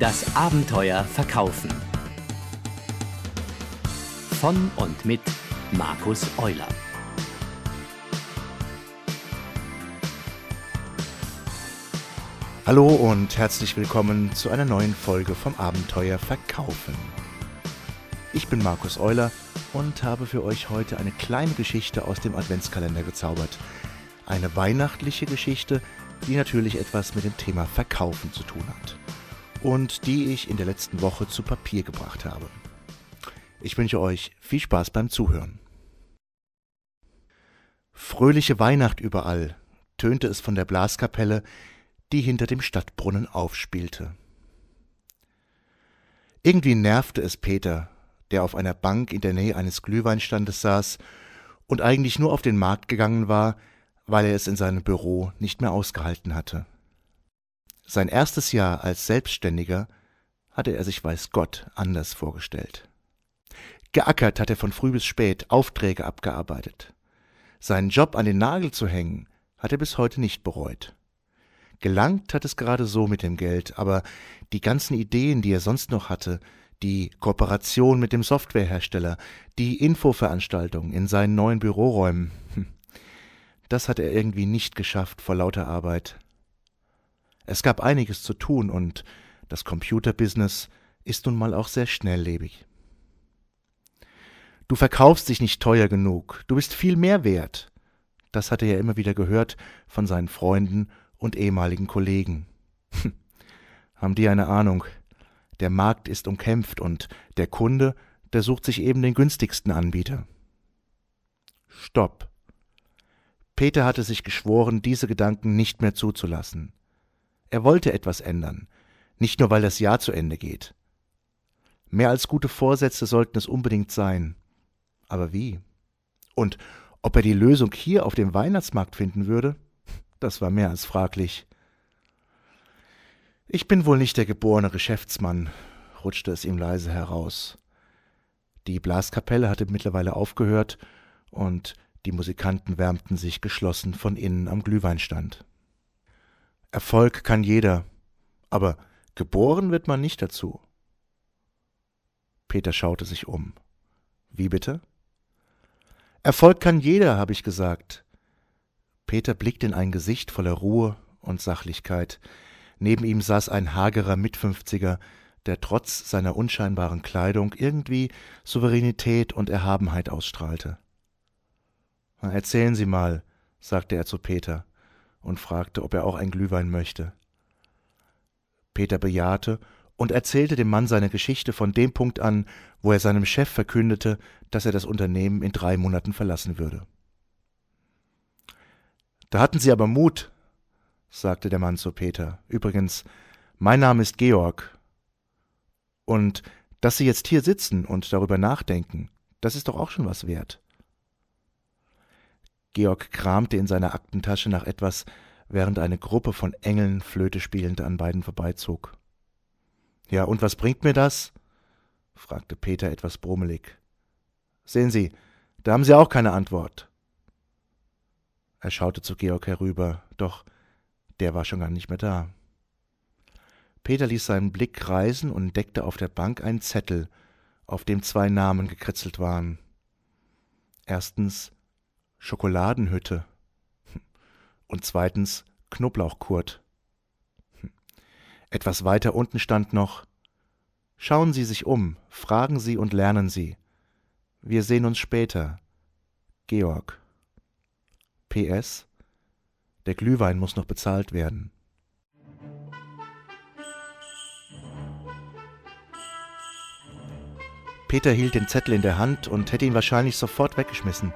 Das Abenteuer Verkaufen. Von und mit Markus Euler. Hallo und herzlich willkommen zu einer neuen Folge vom Abenteuer Verkaufen. Ich bin Markus Euler und habe für euch heute eine kleine Geschichte aus dem Adventskalender gezaubert. Eine weihnachtliche Geschichte, die natürlich etwas mit dem Thema Verkaufen zu tun hat und die ich in der letzten Woche zu Papier gebracht habe. Ich wünsche euch viel Spaß beim Zuhören. Fröhliche Weihnacht überall, tönte es von der Blaskapelle, die hinter dem Stadtbrunnen aufspielte. Irgendwie nervte es Peter, der auf einer Bank in der Nähe eines Glühweinstandes saß und eigentlich nur auf den Markt gegangen war, weil er es in seinem Büro nicht mehr ausgehalten hatte. Sein erstes Jahr als Selbstständiger hatte er sich weiß Gott anders vorgestellt. Geackert hat er von früh bis spät, Aufträge abgearbeitet. Seinen Job an den Nagel zu hängen, hat er bis heute nicht bereut. Gelangt hat es gerade so mit dem Geld, aber die ganzen Ideen, die er sonst noch hatte, die Kooperation mit dem Softwarehersteller, die Infoveranstaltung in seinen neuen Büroräumen, hm, das hat er irgendwie nicht geschafft vor lauter Arbeit. Es gab einiges zu tun und das Computerbusiness ist nun mal auch sehr schnelllebig. Du verkaufst dich nicht teuer genug, du bist viel mehr wert. Das hatte er immer wieder gehört von seinen Freunden und ehemaligen Kollegen. Haben die eine Ahnung? Der Markt ist umkämpft und der Kunde, der sucht sich eben den günstigsten Anbieter. Stopp. Peter hatte sich geschworen, diese Gedanken nicht mehr zuzulassen. Er wollte etwas ändern, nicht nur weil das Jahr zu Ende geht. Mehr als gute Vorsätze sollten es unbedingt sein. Aber wie? Und ob er die Lösung hier auf dem Weihnachtsmarkt finden würde? Das war mehr als fraglich. Ich bin wohl nicht der geborene Geschäftsmann, rutschte es ihm leise heraus. Die Blaskapelle hatte mittlerweile aufgehört, und die Musikanten wärmten sich geschlossen von innen am Glühweinstand. Erfolg kann jeder, aber geboren wird man nicht dazu. Peter schaute sich um. Wie bitte? Erfolg kann jeder, habe ich gesagt. Peter blickte in ein Gesicht voller Ruhe und Sachlichkeit. Neben ihm saß ein hagerer Mitfünfziger, der trotz seiner unscheinbaren Kleidung irgendwie Souveränität und Erhabenheit ausstrahlte. Erzählen Sie mal, sagte er zu Peter und fragte, ob er auch ein Glühwein möchte. Peter bejahte und erzählte dem Mann seine Geschichte von dem Punkt an, wo er seinem Chef verkündete, dass er das Unternehmen in drei Monaten verlassen würde. Da hatten Sie aber Mut, sagte der Mann zu Peter. Übrigens, mein Name ist Georg. Und dass Sie jetzt hier sitzen und darüber nachdenken, das ist doch auch schon was wert. Georg kramte in seiner Aktentasche nach etwas, während eine Gruppe von Engeln Flöte spielend an beiden vorbeizog. Ja, und was bringt mir das? fragte Peter etwas brummelig. Sehen Sie, da haben Sie auch keine Antwort. Er schaute zu Georg herüber, doch der war schon gar nicht mehr da. Peter ließ seinen Blick reisen und entdeckte auf der Bank einen Zettel, auf dem zwei Namen gekritzelt waren. Erstens Schokoladenhütte. Und zweitens Knoblauchkurt. Etwas weiter unten stand noch Schauen Sie sich um, fragen Sie und lernen Sie. Wir sehen uns später. Georg. PS Der Glühwein muss noch bezahlt werden. Peter hielt den Zettel in der Hand und hätte ihn wahrscheinlich sofort weggeschmissen,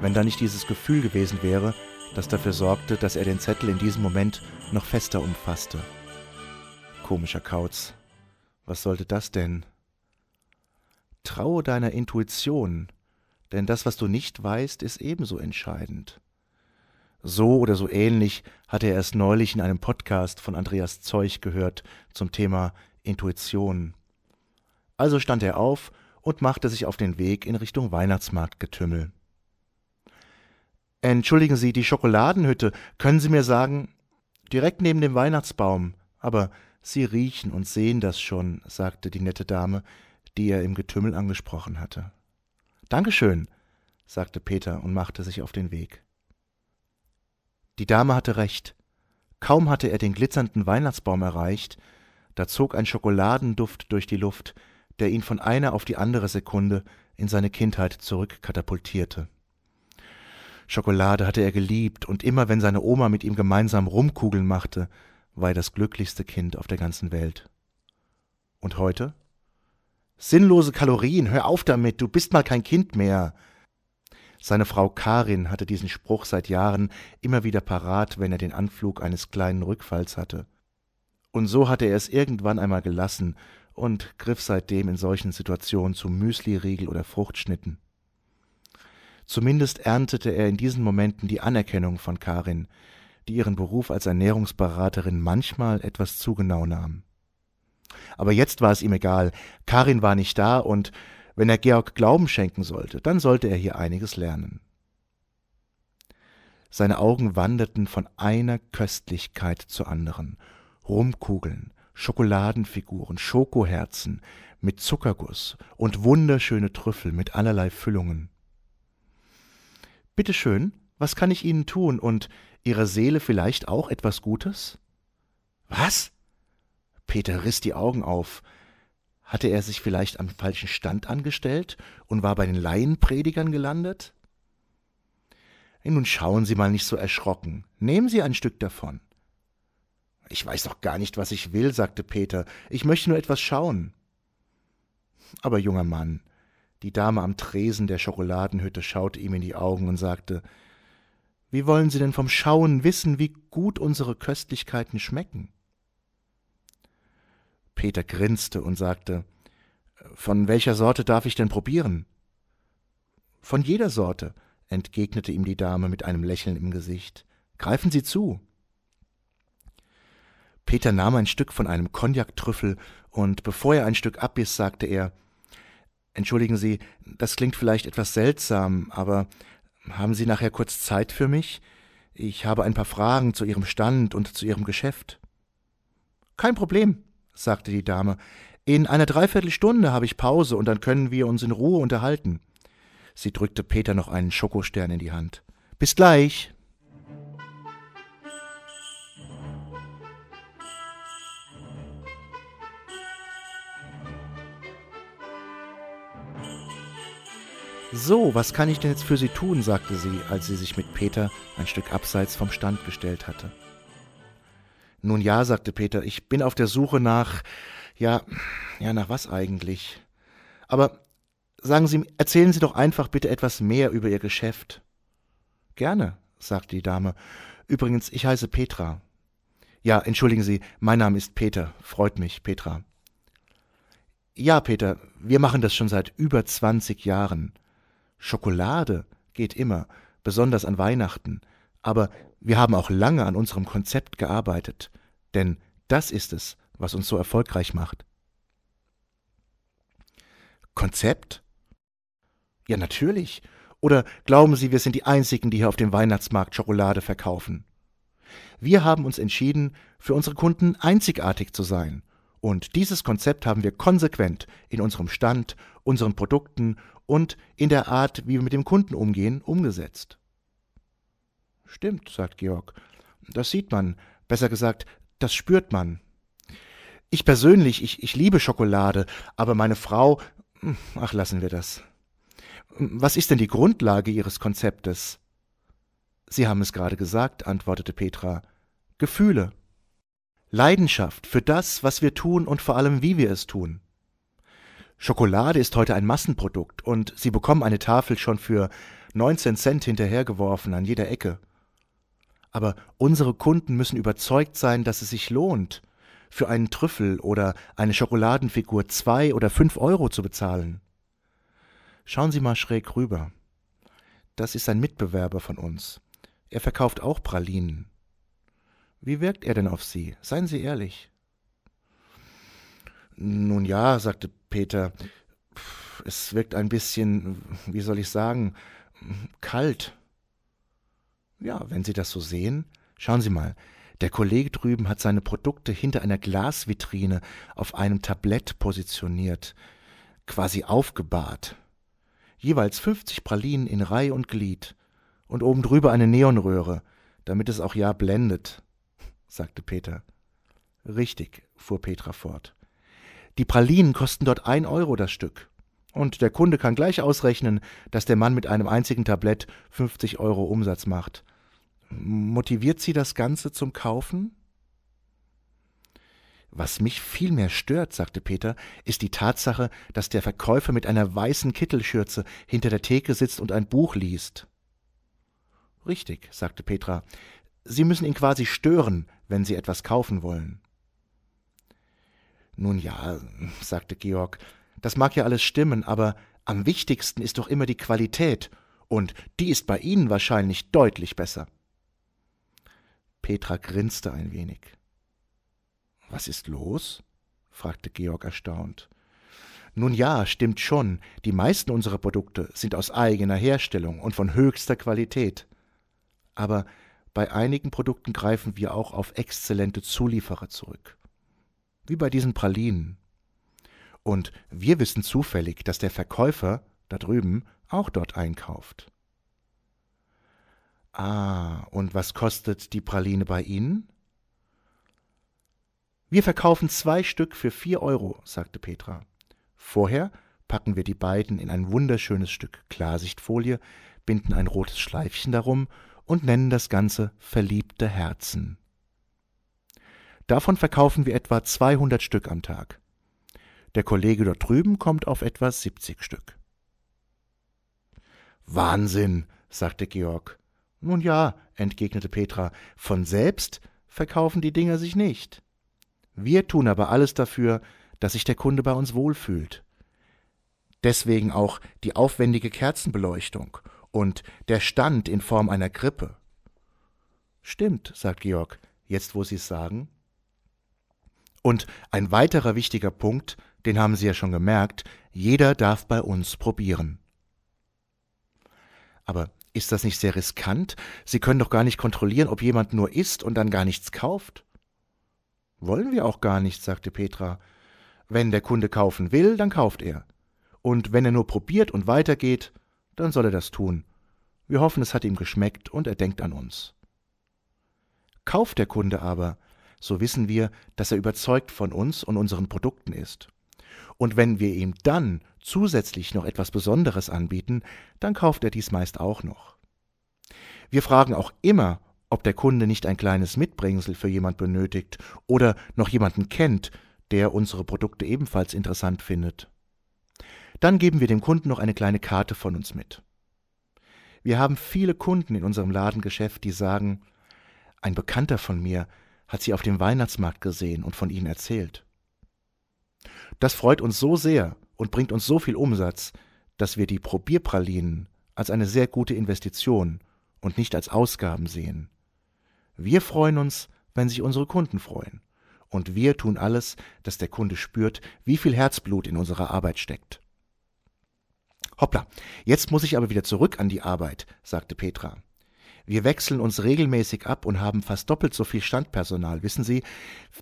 wenn da nicht dieses Gefühl gewesen wäre, das dafür sorgte, dass er den Zettel in diesem Moment noch fester umfasste. Komischer Kauz. Was sollte das denn? Traue deiner Intuition, denn das, was du nicht weißt, ist ebenso entscheidend. So oder so ähnlich hatte er es neulich in einem Podcast von Andreas Zeug gehört zum Thema Intuition. Also stand er auf und machte sich auf den Weg in Richtung Weihnachtsmarktgetümmel. Entschuldigen Sie, die Schokoladenhütte, können Sie mir sagen, direkt neben dem Weihnachtsbaum, aber Sie riechen und sehen das schon, sagte die nette Dame, die er im Getümmel angesprochen hatte. Dankeschön, sagte Peter und machte sich auf den Weg. Die Dame hatte recht. Kaum hatte er den glitzernden Weihnachtsbaum erreicht, da zog ein Schokoladenduft durch die Luft, der ihn von einer auf die andere Sekunde in seine Kindheit zurückkatapultierte. Schokolade hatte er geliebt, und immer wenn seine Oma mit ihm gemeinsam Rumkugeln machte, war er das glücklichste Kind auf der ganzen Welt. Und heute? Sinnlose Kalorien, hör auf damit, du bist mal kein Kind mehr. Seine Frau Karin hatte diesen Spruch seit Jahren immer wieder parat, wenn er den Anflug eines kleinen Rückfalls hatte. Und so hatte er es irgendwann einmal gelassen und griff seitdem in solchen Situationen zu Müsliriegel oder Fruchtschnitten. Zumindest erntete er in diesen Momenten die Anerkennung von Karin, die ihren Beruf als Ernährungsberaterin manchmal etwas zu genau nahm. Aber jetzt war es ihm egal, Karin war nicht da und wenn er Georg Glauben schenken sollte, dann sollte er hier einiges lernen. Seine Augen wanderten von einer Köstlichkeit zur anderen. Rumkugeln, Schokoladenfiguren, Schokoherzen mit Zuckerguss und wunderschöne Trüffel mit allerlei Füllungen. Bitte schön, was kann ich Ihnen tun und Ihrer Seele vielleicht auch etwas Gutes? Was? Peter riss die Augen auf. Hatte er sich vielleicht am falschen Stand angestellt und war bei den Laienpredigern gelandet? Nun schauen Sie mal nicht so erschrocken. Nehmen Sie ein Stück davon. Ich weiß doch gar nicht, was ich will, sagte Peter. Ich möchte nur etwas schauen. Aber junger Mann, die Dame am Tresen der Schokoladenhütte schaute ihm in die Augen und sagte Wie wollen Sie denn vom Schauen wissen, wie gut unsere Köstlichkeiten schmecken? Peter grinste und sagte Von welcher Sorte darf ich denn probieren? Von jeder Sorte, entgegnete ihm die Dame mit einem Lächeln im Gesicht. Greifen Sie zu. Peter nahm ein Stück von einem Cognac-Trüffel, und bevor er ein Stück abbiss, sagte er Entschuldigen Sie, das klingt vielleicht etwas seltsam, aber haben Sie nachher kurz Zeit für mich? Ich habe ein paar Fragen zu Ihrem Stand und zu Ihrem Geschäft. Kein Problem, sagte die Dame. In einer Dreiviertelstunde habe ich Pause und dann können wir uns in Ruhe unterhalten. Sie drückte Peter noch einen Schokostern in die Hand. Bis gleich. So, was kann ich denn jetzt für Sie tun? sagte sie, als sie sich mit Peter ein Stück abseits vom Stand gestellt hatte. Nun ja, sagte Peter, ich bin auf der Suche nach, ja, ja, nach was eigentlich? Aber sagen Sie, erzählen Sie doch einfach bitte etwas mehr über Ihr Geschäft. Gerne, sagte die Dame. Übrigens, ich heiße Petra. Ja, entschuldigen Sie, mein Name ist Peter. Freut mich, Petra. Ja, Peter, wir machen das schon seit über zwanzig Jahren. Schokolade geht immer, besonders an Weihnachten. Aber wir haben auch lange an unserem Konzept gearbeitet, denn das ist es, was uns so erfolgreich macht. Konzept? Ja, natürlich. Oder glauben Sie, wir sind die Einzigen, die hier auf dem Weihnachtsmarkt Schokolade verkaufen? Wir haben uns entschieden, für unsere Kunden einzigartig zu sein. Und dieses Konzept haben wir konsequent in unserem Stand, unseren Produkten und in der Art, wie wir mit dem Kunden umgehen, umgesetzt. Stimmt, sagt Georg. Das sieht man. Besser gesagt, das spürt man. Ich persönlich, ich, ich liebe Schokolade, aber meine Frau. Ach, lassen wir das. Was ist denn die Grundlage Ihres Konzeptes? Sie haben es gerade gesagt, antwortete Petra. Gefühle. Leidenschaft für das, was wir tun und vor allem, wie wir es tun. Schokolade ist heute ein Massenprodukt und Sie bekommen eine Tafel schon für 19 Cent hinterhergeworfen an jeder Ecke. Aber unsere Kunden müssen überzeugt sein, dass es sich lohnt, für einen Trüffel oder eine Schokoladenfigur zwei oder fünf Euro zu bezahlen. Schauen Sie mal schräg rüber. Das ist ein Mitbewerber von uns. Er verkauft auch Pralinen. Wie wirkt er denn auf Sie? Seien Sie ehrlich. Nun ja, sagte Peter, es wirkt ein bisschen, wie soll ich sagen, kalt. Ja, wenn Sie das so sehen, schauen Sie mal, Der Kollege drüben hat seine Produkte hinter einer Glasvitrine auf einem Tablett positioniert, quasi aufgebahrt. Jeweils 50 Pralinen in Reih und Glied und oben drüber eine Neonröhre, damit es auch ja blendet, sagte Peter. Richtig, fuhr Petra fort. Die Pralinen kosten dort ein Euro das Stück. Und der Kunde kann gleich ausrechnen, dass der Mann mit einem einzigen Tablett 50 Euro Umsatz macht. Motiviert Sie das Ganze zum Kaufen? Was mich viel mehr stört, sagte Peter, ist die Tatsache, dass der Verkäufer mit einer weißen Kittelschürze hinter der Theke sitzt und ein Buch liest. Richtig, sagte Petra. Sie müssen ihn quasi stören, wenn Sie etwas kaufen wollen. Nun ja, sagte Georg, das mag ja alles stimmen, aber am wichtigsten ist doch immer die Qualität, und die ist bei Ihnen wahrscheinlich deutlich besser. Petra grinste ein wenig. Was ist los? fragte Georg erstaunt. Nun ja, stimmt schon, die meisten unserer Produkte sind aus eigener Herstellung und von höchster Qualität. Aber bei einigen Produkten greifen wir auch auf exzellente Zulieferer zurück. Wie bei diesen Pralinen. Und wir wissen zufällig, dass der Verkäufer da drüben auch dort einkauft. Ah, und was kostet die Praline bei Ihnen? Wir verkaufen zwei Stück für vier Euro, sagte Petra. Vorher packen wir die beiden in ein wunderschönes Stück Klarsichtfolie, binden ein rotes Schleifchen darum und nennen das Ganze verliebte Herzen. Davon verkaufen wir etwa 200 Stück am Tag. Der Kollege dort drüben kommt auf etwa 70 Stück. Wahnsinn, sagte Georg. Nun ja, entgegnete Petra, von selbst verkaufen die Dinger sich nicht. Wir tun aber alles dafür, dass sich der Kunde bei uns wohlfühlt. Deswegen auch die aufwendige Kerzenbeleuchtung und der Stand in Form einer Krippe. Stimmt, sagt Georg, jetzt wo Sie es sagen. Und ein weiterer wichtiger Punkt, den haben Sie ja schon gemerkt, jeder darf bei uns probieren. Aber ist das nicht sehr riskant? Sie können doch gar nicht kontrollieren, ob jemand nur isst und dann gar nichts kauft. Wollen wir auch gar nicht, sagte Petra. Wenn der Kunde kaufen will, dann kauft er. Und wenn er nur probiert und weitergeht, dann soll er das tun. Wir hoffen, es hat ihm geschmeckt und er denkt an uns. Kauft der Kunde aber, so wissen wir, dass er überzeugt von uns und unseren Produkten ist. Und wenn wir ihm dann zusätzlich noch etwas Besonderes anbieten, dann kauft er dies meist auch noch. Wir fragen auch immer, ob der Kunde nicht ein kleines Mitbringsel für jemand benötigt oder noch jemanden kennt, der unsere Produkte ebenfalls interessant findet. Dann geben wir dem Kunden noch eine kleine Karte von uns mit. Wir haben viele Kunden in unserem Ladengeschäft, die sagen, ein Bekannter von mir hat sie auf dem Weihnachtsmarkt gesehen und von ihnen erzählt. Das freut uns so sehr und bringt uns so viel Umsatz, dass wir die Probierpralinen als eine sehr gute Investition und nicht als Ausgaben sehen. Wir freuen uns, wenn sich unsere Kunden freuen. Und wir tun alles, dass der Kunde spürt, wie viel Herzblut in unserer Arbeit steckt. Hoppla, jetzt muss ich aber wieder zurück an die Arbeit, sagte Petra. Wir wechseln uns regelmäßig ab und haben fast doppelt so viel Standpersonal, wissen Sie,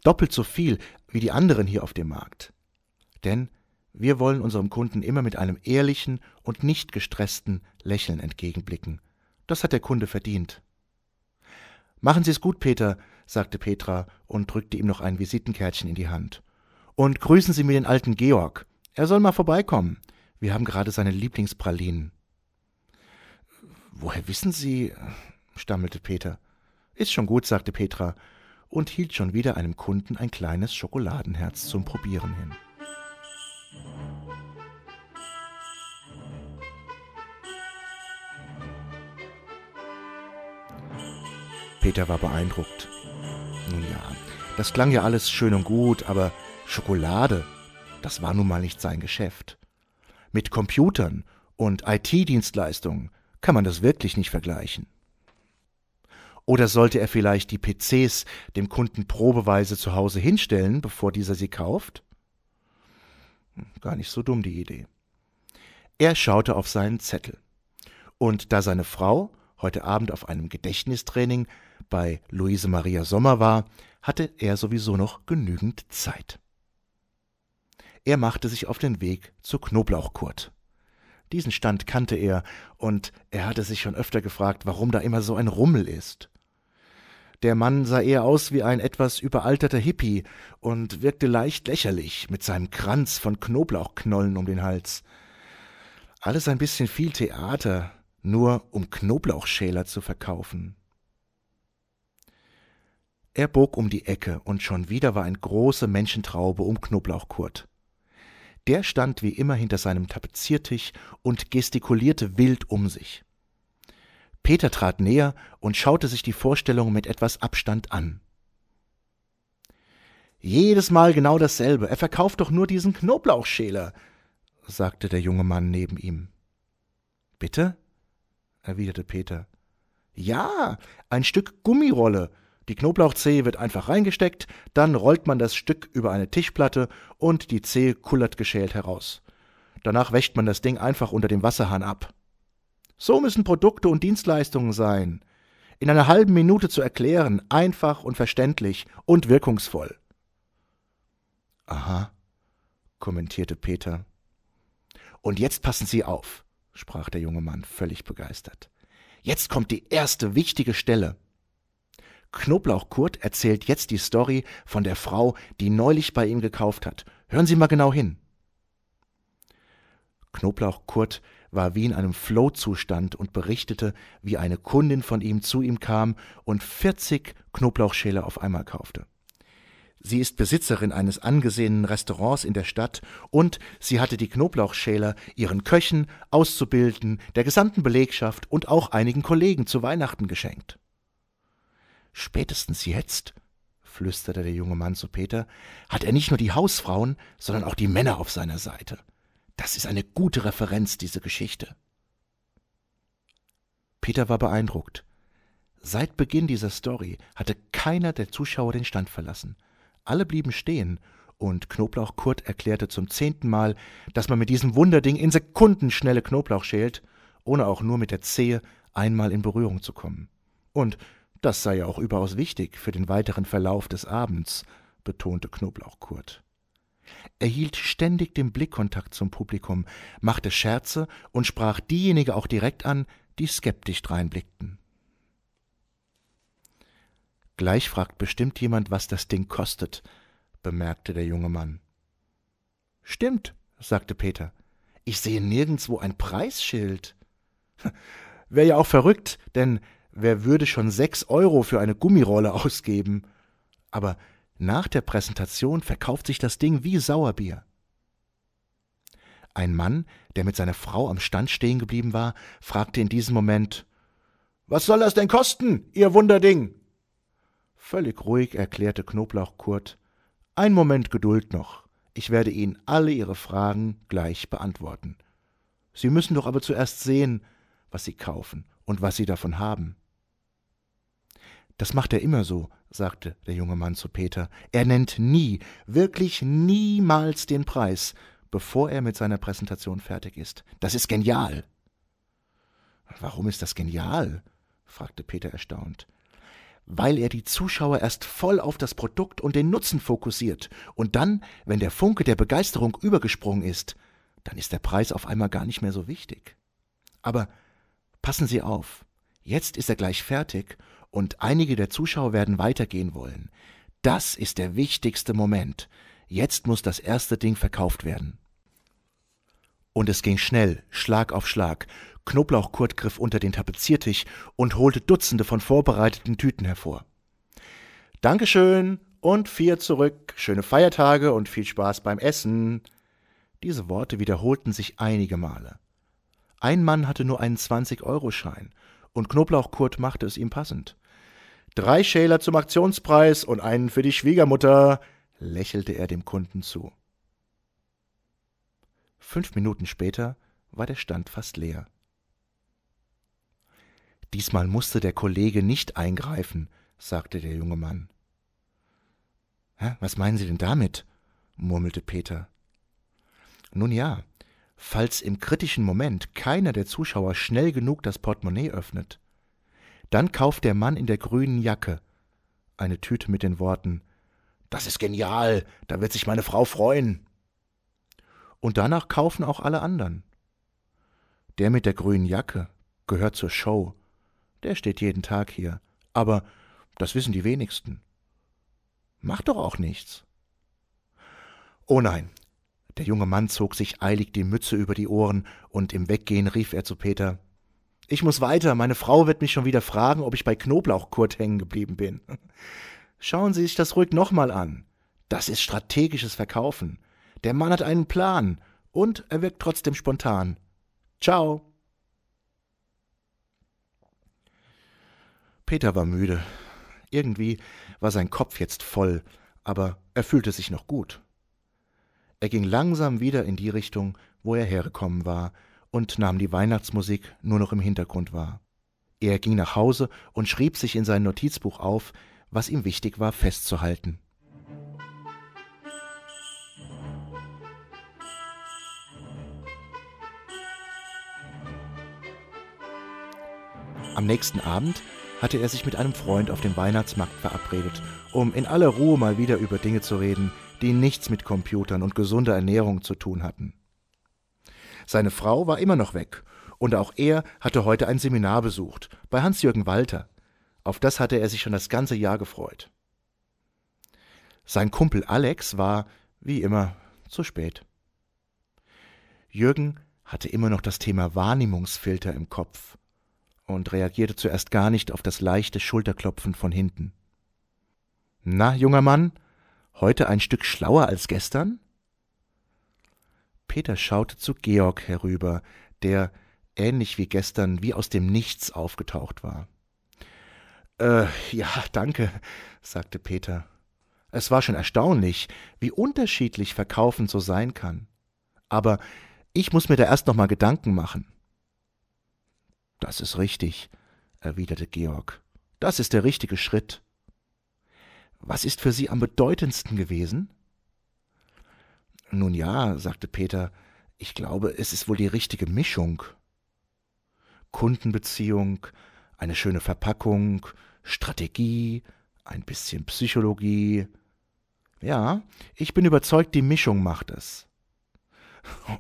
doppelt so viel wie die anderen hier auf dem Markt. Denn wir wollen unserem Kunden immer mit einem ehrlichen und nicht gestressten Lächeln entgegenblicken. Das hat der Kunde verdient. Machen Sie es gut, Peter, sagte Petra und drückte ihm noch ein Visitenkärtchen in die Hand. Und grüßen Sie mir den alten Georg. Er soll mal vorbeikommen. Wir haben gerade seine Lieblingspralinen. Woher wissen Sie? stammelte Peter. Ist schon gut, sagte Petra und hielt schon wieder einem Kunden ein kleines Schokoladenherz zum Probieren hin. Peter war beeindruckt. Nun ja, das klang ja alles schön und gut, aber Schokolade, das war nun mal nicht sein Geschäft. Mit Computern und IT-Dienstleistungen kann man das wirklich nicht vergleichen. Oder sollte er vielleicht die PCs dem Kunden probeweise zu Hause hinstellen, bevor dieser sie kauft? Gar nicht so dumm die Idee. Er schaute auf seinen Zettel. Und da seine Frau heute Abend auf einem Gedächtnistraining bei Luise Maria Sommer war, hatte er sowieso noch genügend Zeit. Er machte sich auf den Weg zu Knoblauchkurt. Diesen Stand kannte er, und er hatte sich schon öfter gefragt, warum da immer so ein Rummel ist. Der Mann sah eher aus wie ein etwas überalterter Hippie und wirkte leicht lächerlich mit seinem Kranz von Knoblauchknollen um den Hals. Alles ein bisschen viel Theater, nur um Knoblauchschäler zu verkaufen. Er bog um die Ecke, und schon wieder war eine große Menschentraube um Knoblauchkurt. Der stand wie immer hinter seinem Tapeziertisch und gestikulierte wild um sich. Peter trat näher und schaute sich die Vorstellung mit etwas Abstand an. Jedes Mal genau dasselbe. Er verkauft doch nur diesen Knoblauchschäler, sagte der junge Mann neben ihm. Bitte? erwiderte Peter. Ja, ein Stück Gummirolle. Die Knoblauchzehe wird einfach reingesteckt, dann rollt man das Stück über eine Tischplatte und die Zehe kullert geschält heraus. Danach wäscht man das Ding einfach unter dem Wasserhahn ab. So müssen Produkte und Dienstleistungen sein. In einer halben Minute zu erklären, einfach und verständlich und wirkungsvoll. Aha, kommentierte Peter. Und jetzt passen Sie auf, sprach der junge Mann völlig begeistert. Jetzt kommt die erste wichtige Stelle. Knoblauchkurt erzählt jetzt die Story von der Frau, die neulich bei ihm gekauft hat. Hören Sie mal genau hin. Knoblauchkurt war wie in einem Flow-Zustand und berichtete, wie eine Kundin von ihm zu ihm kam und 40 Knoblauchschäler auf einmal kaufte. Sie ist Besitzerin eines angesehenen Restaurants in der Stadt und sie hatte die Knoblauchschäler ihren Köchen, Auszubildenden, der gesamten Belegschaft und auch einigen Kollegen zu Weihnachten geschenkt. Spätestens jetzt, flüsterte der junge Mann zu Peter, hat er nicht nur die Hausfrauen, sondern auch die Männer auf seiner Seite. Das ist eine gute Referenz, diese Geschichte. Peter war beeindruckt. Seit Beginn dieser Story hatte keiner der Zuschauer den Stand verlassen. Alle blieben stehen, und Knoblauch Kurt erklärte zum zehnten Mal, dass man mit diesem Wunderding in Sekundenschnelle Knoblauch schält, ohne auch nur mit der Zehe einmal in Berührung zu kommen. Und das sei ja auch überaus wichtig für den weiteren Verlauf des Abends, betonte Knoblauch Kurt. Er hielt ständig den Blickkontakt zum Publikum, machte Scherze und sprach diejenigen auch direkt an, die skeptisch dreinblickten. Gleich fragt bestimmt jemand, was das Ding kostet, bemerkte der junge Mann. Stimmt, sagte Peter. Ich sehe nirgendwo ein Preisschild. Wäre ja auch verrückt, denn wer würde schon sechs Euro für eine Gummirolle ausgeben? Aber nach der Präsentation verkauft sich das Ding wie Sauerbier. Ein Mann, der mit seiner Frau am Stand stehen geblieben war, fragte in diesem Moment Was soll das denn kosten, ihr Wunderding? Völlig ruhig erklärte Knoblauch Kurt Ein Moment Geduld noch. Ich werde Ihnen alle Ihre Fragen gleich beantworten. Sie müssen doch aber zuerst sehen, was Sie kaufen und was Sie davon haben. Das macht er immer so, sagte der junge Mann zu Peter. Er nennt nie, wirklich niemals den Preis, bevor er mit seiner Präsentation fertig ist. Das ist genial. Warum ist das genial? fragte Peter erstaunt. Weil er die Zuschauer erst voll auf das Produkt und den Nutzen fokussiert, und dann, wenn der Funke der Begeisterung übergesprungen ist, dann ist der Preis auf einmal gar nicht mehr so wichtig. Aber passen Sie auf, jetzt ist er gleich fertig und einige der Zuschauer werden weitergehen wollen. Das ist der wichtigste Moment. Jetzt muss das erste Ding verkauft werden. Und es ging schnell, Schlag auf Schlag. Knoblauchkurt griff unter den Tapeziertisch und holte Dutzende von vorbereiteten Tüten hervor. Dankeschön und vier zurück, schöne Feiertage und viel Spaß beim Essen. Diese Worte wiederholten sich einige Male. Ein Mann hatte nur einen 20-Euro-Schein und Knoblauchkurt machte es ihm passend. Drei Schäler zum Aktionspreis und einen für die Schwiegermutter, lächelte er dem Kunden zu. Fünf Minuten später war der Stand fast leer. Diesmal musste der Kollege nicht eingreifen, sagte der junge Mann. Hä, was meinen Sie denn damit? murmelte Peter. Nun ja, falls im kritischen Moment keiner der Zuschauer schnell genug das Portemonnaie öffnet, Dann kauft der Mann in der grünen Jacke eine Tüte mit den Worten Das ist genial, da wird sich meine Frau freuen. Und danach kaufen auch alle anderen. Der mit der grünen Jacke gehört zur Show. Der steht jeden Tag hier. Aber das wissen die wenigsten. Macht doch auch nichts. Oh nein. Der junge Mann zog sich eilig die Mütze über die Ohren, und im Weggehen rief er zu Peter Ich muss weiter, meine Frau wird mich schon wieder fragen, ob ich bei Knoblauchkurt hängen geblieben bin. Schauen Sie sich das ruhig nochmal an. Das ist strategisches Verkaufen. Der Mann hat einen Plan, und er wirkt trotzdem spontan. Ciao. Peter war müde. Irgendwie war sein Kopf jetzt voll, aber er fühlte sich noch gut. Er ging langsam wieder in die Richtung, wo er hergekommen war, und nahm die Weihnachtsmusik nur noch im Hintergrund wahr. Er ging nach Hause und schrieb sich in sein Notizbuch auf, was ihm wichtig war festzuhalten. Am nächsten Abend hatte er sich mit einem Freund auf dem Weihnachtsmarkt verabredet, um in aller Ruhe mal wieder über Dinge zu reden, die nichts mit Computern und gesunder Ernährung zu tun hatten. Seine Frau war immer noch weg, und auch er hatte heute ein Seminar besucht, bei Hans-Jürgen Walter. Auf das hatte er sich schon das ganze Jahr gefreut. Sein Kumpel Alex war, wie immer, zu spät. Jürgen hatte immer noch das Thema Wahrnehmungsfilter im Kopf und reagierte zuerst gar nicht auf das leichte Schulterklopfen von hinten. Na, junger Mann, heute ein Stück schlauer als gestern? Peter schaute zu Georg herüber, der, ähnlich wie gestern, wie aus dem Nichts aufgetaucht war. Äh, ja, danke, sagte Peter. Es war schon erstaunlich, wie unterschiedlich Verkaufen so sein kann. Aber ich muss mir da erst noch mal Gedanken machen. Das ist richtig, erwiderte Georg. Das ist der richtige Schritt. Was ist für Sie am bedeutendsten gewesen? Nun ja, sagte Peter, ich glaube, es ist wohl die richtige Mischung. Kundenbeziehung, eine schöne Verpackung, Strategie, ein bisschen Psychologie. Ja, ich bin überzeugt, die Mischung macht es.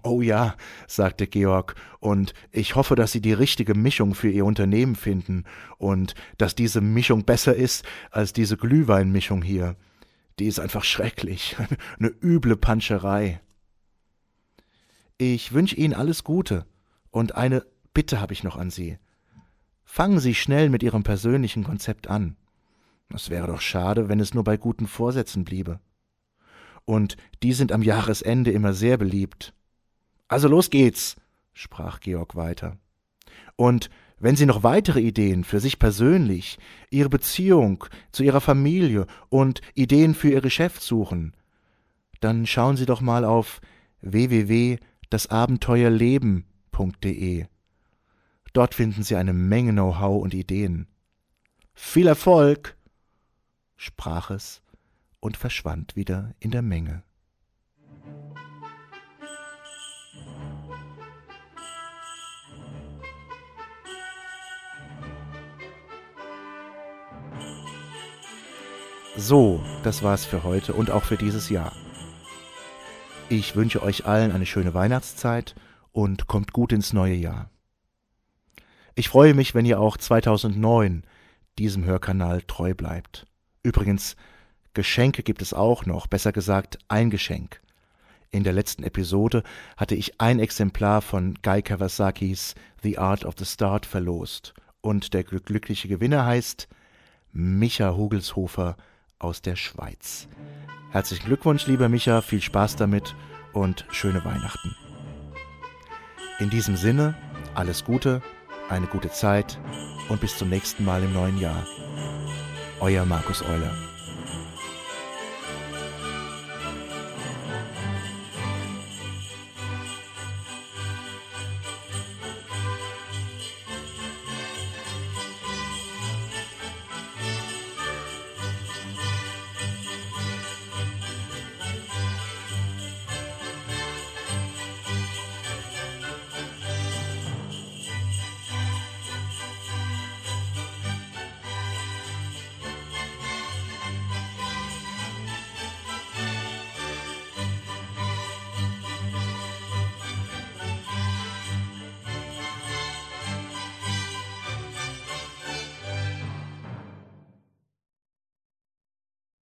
Oh ja, sagte Georg, und ich hoffe, dass Sie die richtige Mischung für Ihr Unternehmen finden und dass diese Mischung besser ist als diese Glühweinmischung hier. Die ist einfach schrecklich, eine üble Panscherei. Ich wünsche Ihnen alles Gute und eine Bitte habe ich noch an Sie. Fangen Sie schnell mit Ihrem persönlichen Konzept an. Es wäre doch schade, wenn es nur bei guten Vorsätzen bliebe. Und die sind am Jahresende immer sehr beliebt. Also los geht's, sprach Georg weiter. Und wenn Sie noch weitere Ideen für sich persönlich, Ihre Beziehung zu Ihrer Familie und Ideen für Ihr Geschäft suchen, dann schauen Sie doch mal auf www.dasabenteuerleben.de. Dort finden Sie eine Menge Know-how und Ideen. Viel Erfolg! sprach es und verschwand wieder in der Menge. So, das war's für heute und auch für dieses Jahr. Ich wünsche euch allen eine schöne Weihnachtszeit und kommt gut ins neue Jahr. Ich freue mich, wenn ihr auch 2009 diesem Hörkanal treu bleibt. Übrigens, Geschenke gibt es auch noch, besser gesagt ein Geschenk. In der letzten Episode hatte ich ein Exemplar von Guy Kawasakis The Art of the Start verlost und der glückliche Gewinner heißt Micha Hugelshofer aus der Schweiz. Herzlichen Glückwunsch, lieber Micha, viel Spaß damit und schöne Weihnachten. In diesem Sinne, alles Gute, eine gute Zeit und bis zum nächsten Mal im neuen Jahr. Euer Markus Euler.